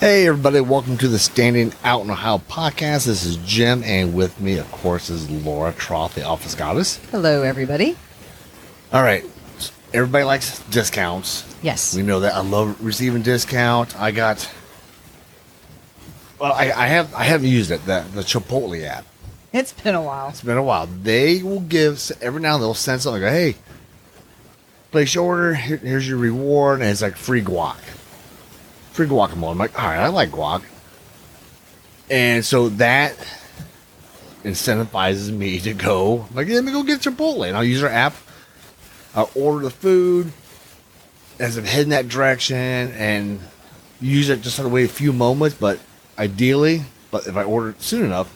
Hey, everybody, welcome to the Standing Out in Ohio podcast. This is Jim, and with me, of course, is Laura Troth, the office goddess. Hello, everybody. All right, everybody likes discounts. Yes. We know that. I love receiving discount. I got, well, I, I have I haven't used it, the, the Chipotle app. It's been a while. It's been a while. They will give, every now and then they'll send something like, hey, place your order, here, here's your reward, and it's like free guac guacamole. I'm like, all right, I like guac. And so that incentivizes me to go, like, let me go get Chipotle. And I'll use our app. I'll order the food as I'm heading that direction and use it just to wait a few moments. But ideally, but if I order it soon enough,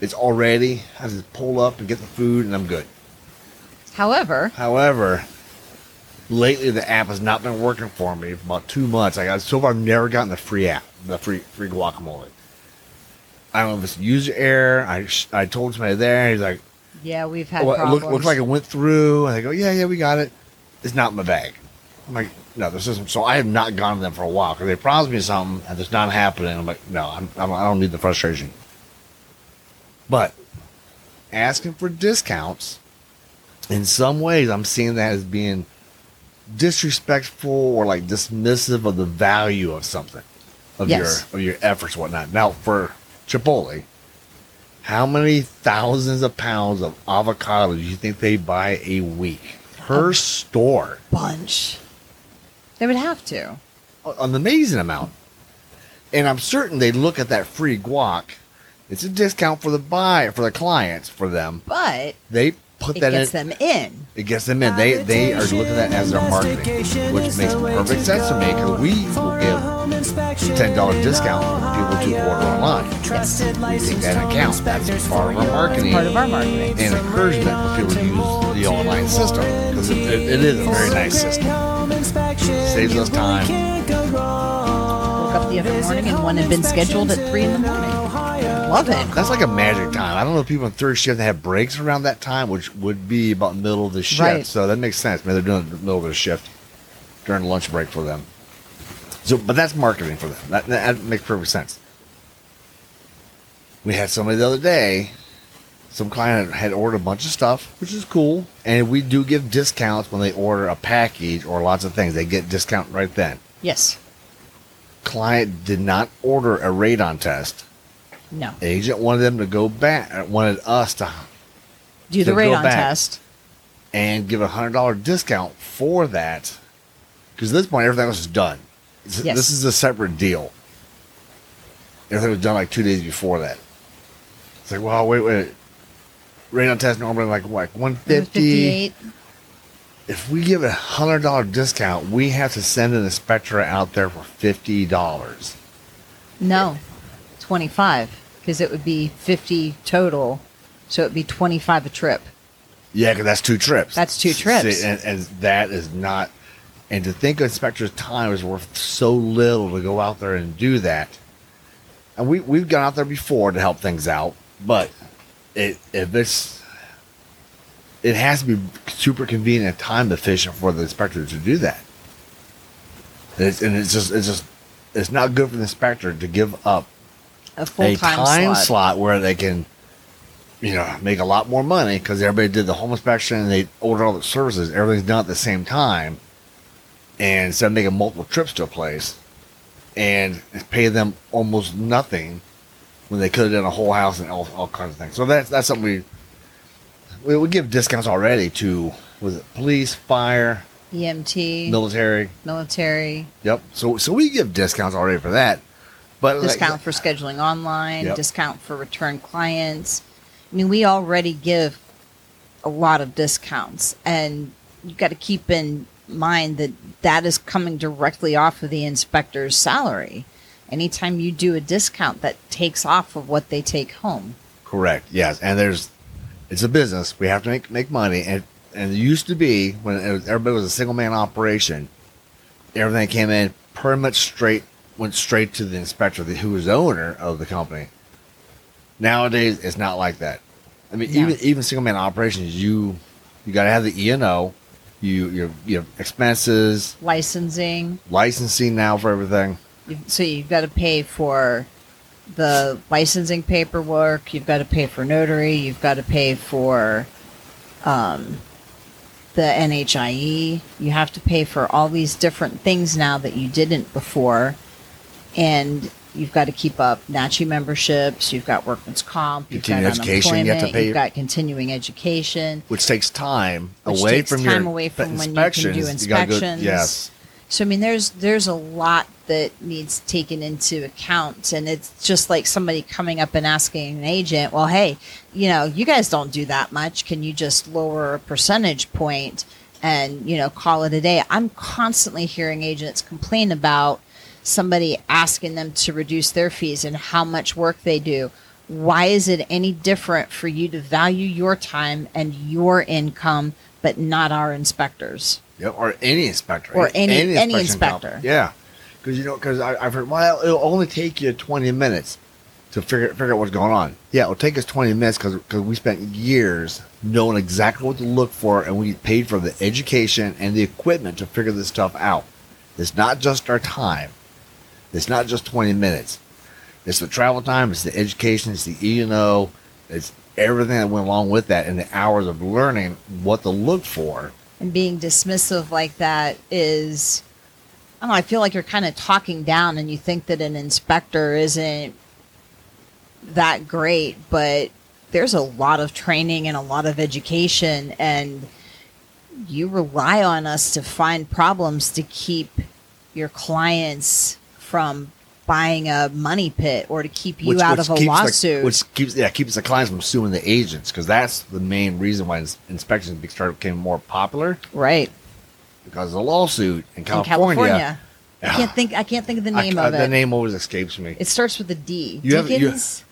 it's already, I just pull up and get the food and I'm good. However, However, lately the app has not been working for me for about two months. I got so far I've never gotten the free app, the free free guacamole. I don't know if it's user error. I I told somebody there. He's like, yeah, we've had oh, it look, looks like it went through. And I go, yeah, yeah, we got it. It's not in my bag. I'm like, no, this isn't. So I have not gone to them for a while because they promised me something and it's not happening. I'm like, no, I'm, I'm, I don't need the frustration. But asking for discounts, in some ways, I'm seeing that as being disrespectful or like dismissive of the value of something of Yes. your of your efforts whatnot. Now for Chipotle, how many thousands of pounds of avocado do you think they buy a week per store? bunch. They would have to. An amazing amount. And I'm certain they look at that free guac. It's a discount for the buyer, for the clients, for them. But They put it that gets in. them in. It gets them in. They they are looking at that as their marketing, which makes perfect sense to me because we will give ten dollar discount for people to order online. Yes. We take that account. That's part of our marketing Part of our marketing. and encouragement for people to use the online system because it, it, it is a very nice system. Saves us time. Woke up the other morning and one had been scheduled at three in the morning. Love it. That's like a magic time. I don't know if people in third shift have breaks around that time, which would be about middle of the shift. Right. So that makes sense. Maybe they're doing the middle of their shift during lunch break for them. So, but that's marketing for them. That, that makes perfect sense. We had somebody the other day. Some client had ordered a bunch of stuff, which is cool, and we do give discounts when they order a package or lots of things. They get discount right then. Yes. Client did not order a radon test. No. Agent wanted them to go back. Wanted us to Do the to radon test. and give a hundred dollar discount for that because at this point everything else is done. This, Yes. this is a separate deal. Everything was done like two days before that. It's like, well, wait, wait. Radon test normally like what, one fifty. 58. If we give a hundred dollar discount, we have to send an inspector out there for fifty dollars. No. 25. Because it would be 50 total. So it would be 25 a trip. Yeah, because that's two trips. That's two trips. See, and, and that is not. And to think inspector's time is worth so little to go out there and do that. And we we've gone out there before to help things out, but it if it's it has to be super convenient and time efficient for the inspector to do that. And it's, and it's just it's just it's not good for the inspector to give up A full time slot. slot where they can, you know, make a lot more money because everybody did the home inspection and they ordered all the services. Everything's done at the same time, and instead of making multiple trips to a place, and pay them almost nothing when they could have done a whole house and all, all kinds of things. So that's that's something we we, we give discounts already to was it police, fire, EMT, military. military, Yep. So so we give discounts already for that. But like- discount for scheduling online, Yep. discount for return clients. I mean, we already give a lot of discounts, and you've got to keep in mind that that is coming directly off of the inspector's salary. anytime you do a discount that takes off of what they take home. Correct. Yes, and there's it's a business. We have to make make money, and and it used to be when it was, everybody was a single man operation. Everything came in pretty much straight went straight to the inspector, the, who was the owner of the company. Nowadays, it's not like that. I mean, No. even even single man operations, you you got to have the E and O. You you you have expenses, Licensing, licensing now for everything. you- so you've got to pay for the licensing paperwork, you've got to pay for notary, you've got to pay for um, the NHIE, you have to pay for all these different things now that you didn't before. And you've got to keep up NACHI memberships, you've got workman's comp, you've Continuing got education you have to pay. you've got continuing education. which takes time Which away takes from time your away from when you can do gotta go- inspections. yes, So I mean, there's there's a lot that needs taken into account, and it's just like somebody coming up and asking an agent, "Well, hey, you know, you guys don't do that much. Can you just lower a percentage point and you know call it a day?" I'm constantly hearing agents complain about somebody asking them to reduce their fees and how much work they do. Why is it any different for you to value your time and your income, but not our inspectors? Yep, or any inspector, Or any- any inspection inspector. company. Yeah, because you know, because I've heard, well, it'll only take you twenty minutes to figure figure out what's going on. Yeah, it'll take us twenty minutes because we spent years knowing exactly what to look for, and we paid for the education and the equipment to figure this stuff out. It's not just our time. It's not just twenty minutes. It's the travel time. It's the education. It's the E and O. It's everything that went along with that, and the hours of learning what to look for. and being dismissive like that is I don't know, I feel like you're kind of talking down and you think that an inspector isn't that great, but there's a lot of training and a lot of education and you rely on us to find problems to keep your clients from buying a money pit or to keep you out of a keeps the- lawsuit. which keeps yeah keeps the clients from suing the agents because that's the main reason why ins- inspections started became more popular right. because of the lawsuit in In California. California. I can't think I can't think of the name I- of it. the name always escapes me. It starts with a D. You have- you- Dickens?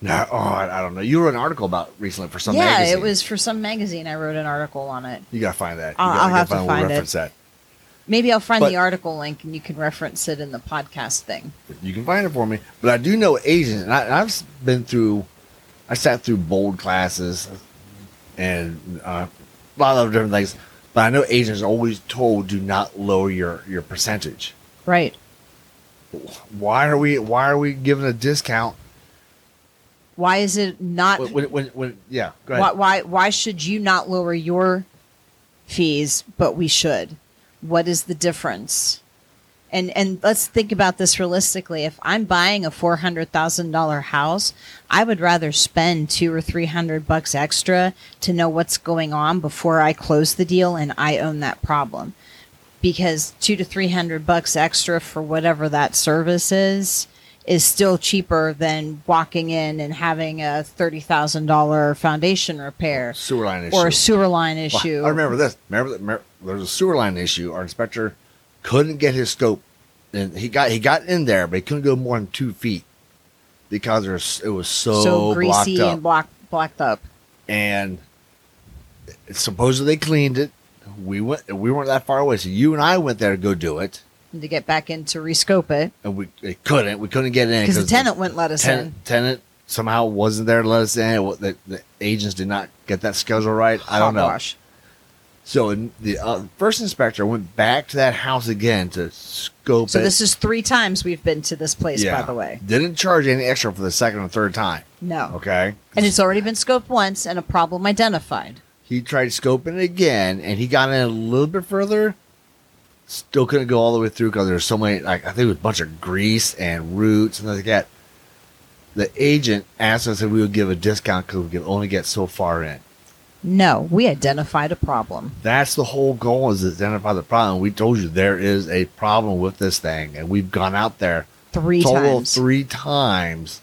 no, oh, I, I don't know. You wrote an article about recently for some magazine. yeah, magazine. it was for some magazine. I wrote an article on it. You gotta find that. You I'll- gotta, I'll have to find find it. reference that. Maybe I'll find But- the article link and you can reference it in the podcast thing. You can find it for me. But I do know agents, and, I, I've been through. I sat through bold classes and uh, a lot of different things. But I know agents are always told do not lower your your percentage. Right. Why are we Why are we giving a discount Why is it not? when when, when, when yeah? Go ahead. why, why? Why should you not lower your fees, but we should? What is the difference? And and let's think about this realistically. If I'm buying a four hundred thousand dollar house, I would rather spend two or three hundred bucks extra to know what's going on before I close the deal and I own that problem. Because two to three hundred bucks extra for whatever that service is is still cheaper than walking in and having a thirty thousand dollar foundation repair sewer line issue or a sewer line Well, issue. I remember this. Remember that? Remember, there was a sewer line issue. Our inspector couldn't get his scope, and he got he got in there, but he couldn't go more than two feet because there's it was so, so greasy blocked up. and block, blocked up. and supposedly they cleaned it. We went. We weren't that far away, so you and I went there to go do it, to get back in to rescope it and we it couldn't. We couldn't get in because the tenant wouldn't let us tenant, tenant somehow wasn't there to let us in. The, the agents did not get that schedule right. I don't know. Hogwash. So the uh, first inspector went back to that house again to scope So it. this is three times we've been to this place, by the way. Didn't charge any extra for the second or third time. No. Okay. And it's already been scoped once and a problem identified. He tried scoping it again, and he got in a little bit further. Still couldn't go all the way through because there's so many. Like I think it was a bunch of grease and roots and like that. The agent asked us if we would give a discount because we could only get so far in. No, we identified a problem. That's the whole goal is to identify the problem. We told you there is a problem with this thing, and we've gone out there Three total times. three times.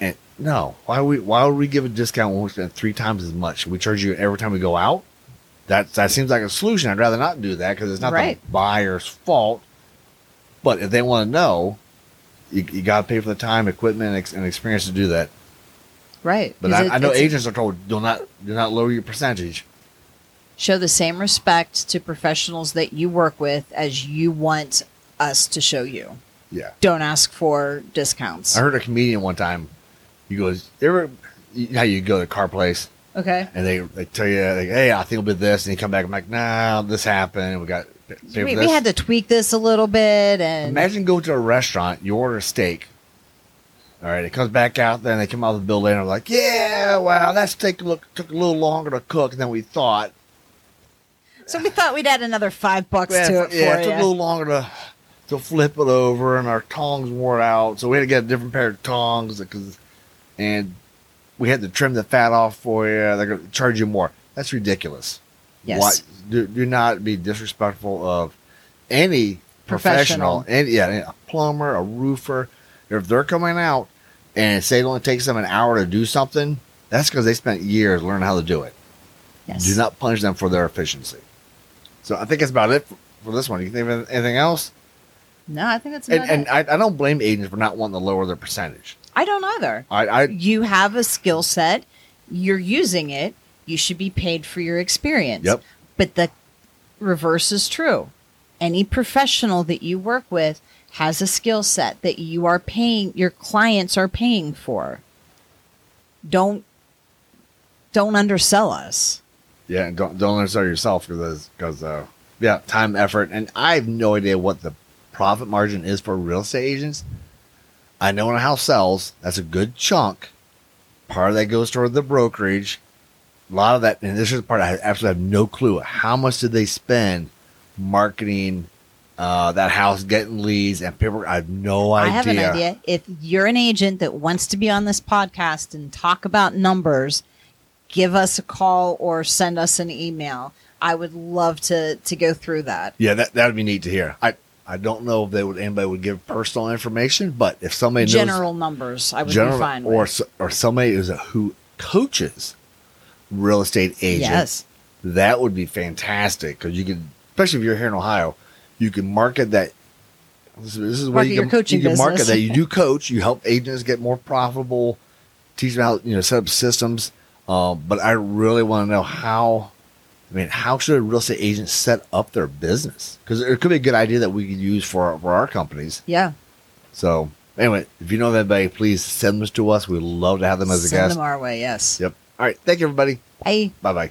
And no, why we why would we give a discount when we spend three times as much? We charge you every time we go out. That that seems like a solution. I'd rather not do that because it's not Right. the buyer's fault. But if they want to know, you, you got to pay for the time, equipment, and, ex- and experience to do that. Right. But I, it- I know agents are told do not do not lower your percentage. show the same respect to professionals that you work with as you want us to show you. Yeah. Don't ask for discounts. I heard a comedian one time. He goes, "You ever you know how you go to a car place Okay. and they they tell you like, hey, I think it'll be this, and you come back, I'm like, nah, this happened. We got We, we had to tweak this a little bit and Imagine going to a restaurant, you order a steak. All right, it comes back out then they come out of the bill later, and they're like, "Yeah, wow, that steak look, took a little longer to cook than we thought. so we thought we'd add another five bucks Yeah, to it yeah, for it took a little longer to to flip it over, and our tongs wore out, so we had to get a different pair of tongs because, and we had to trim the fat off for you. They're going to charge you more. That's ridiculous. Yes. Why, do, do not be disrespectful of any Professional. professional, any yeah, a plumber, a roofer. If they're coming out and say it only takes them an hour to do something, that's because they spent years learning how to do it. Yes. Do not punish them for their efficiency. So I think that's about it for, this one. You think of anything else? No, I think that's And, and. I, I don't blame agents for not wanting to lower their percentage. I don't either. I, I You have a skill set, you're using it, you should be paid for your experience. Yep. But the reverse is true. Any professional that you work with has a skill set that you are paying your clients are paying for. Don't don't undersell us. yeah, and don't don't undersell yourself because because uh, yeah, time, effort, and I have no idea what the profit margin is for real estate agents. I know when a house sells, that's a good chunk. Part of that goes toward the brokerage. A lot of that, and this is the part I absolutely have no clue. How much did they spend marketing uh, that house, getting leads, and people? I have no idea. I have an idea. If you're an agent that wants to be on this podcast and talk about numbers, give us a call or send us an email. I would love to to go through that. Yeah, that that would be neat to hear. I I don't know if they would anybody would give personal information, but if somebody knows General numbers, I would general be fine or with. or somebody who's a, who coaches real estate agents, Yes. that would be fantastic because you could, especially if you're here in Ohio, you can market that. This is, this is where Market you can, coaching you can market that you do coach. You help agents get more profitable, teach them how you know set up systems. Um, but I really want to know how. I mean, how should a real estate agent set up their business? Because it could be a good idea that we could use for for our companies. Yeah, So anyway, if you know of anybody, please send them to us. We'd love to have them as a send guest. them our way. Yes. Yep. All right. Thank you, everybody. Bye. Bye bye.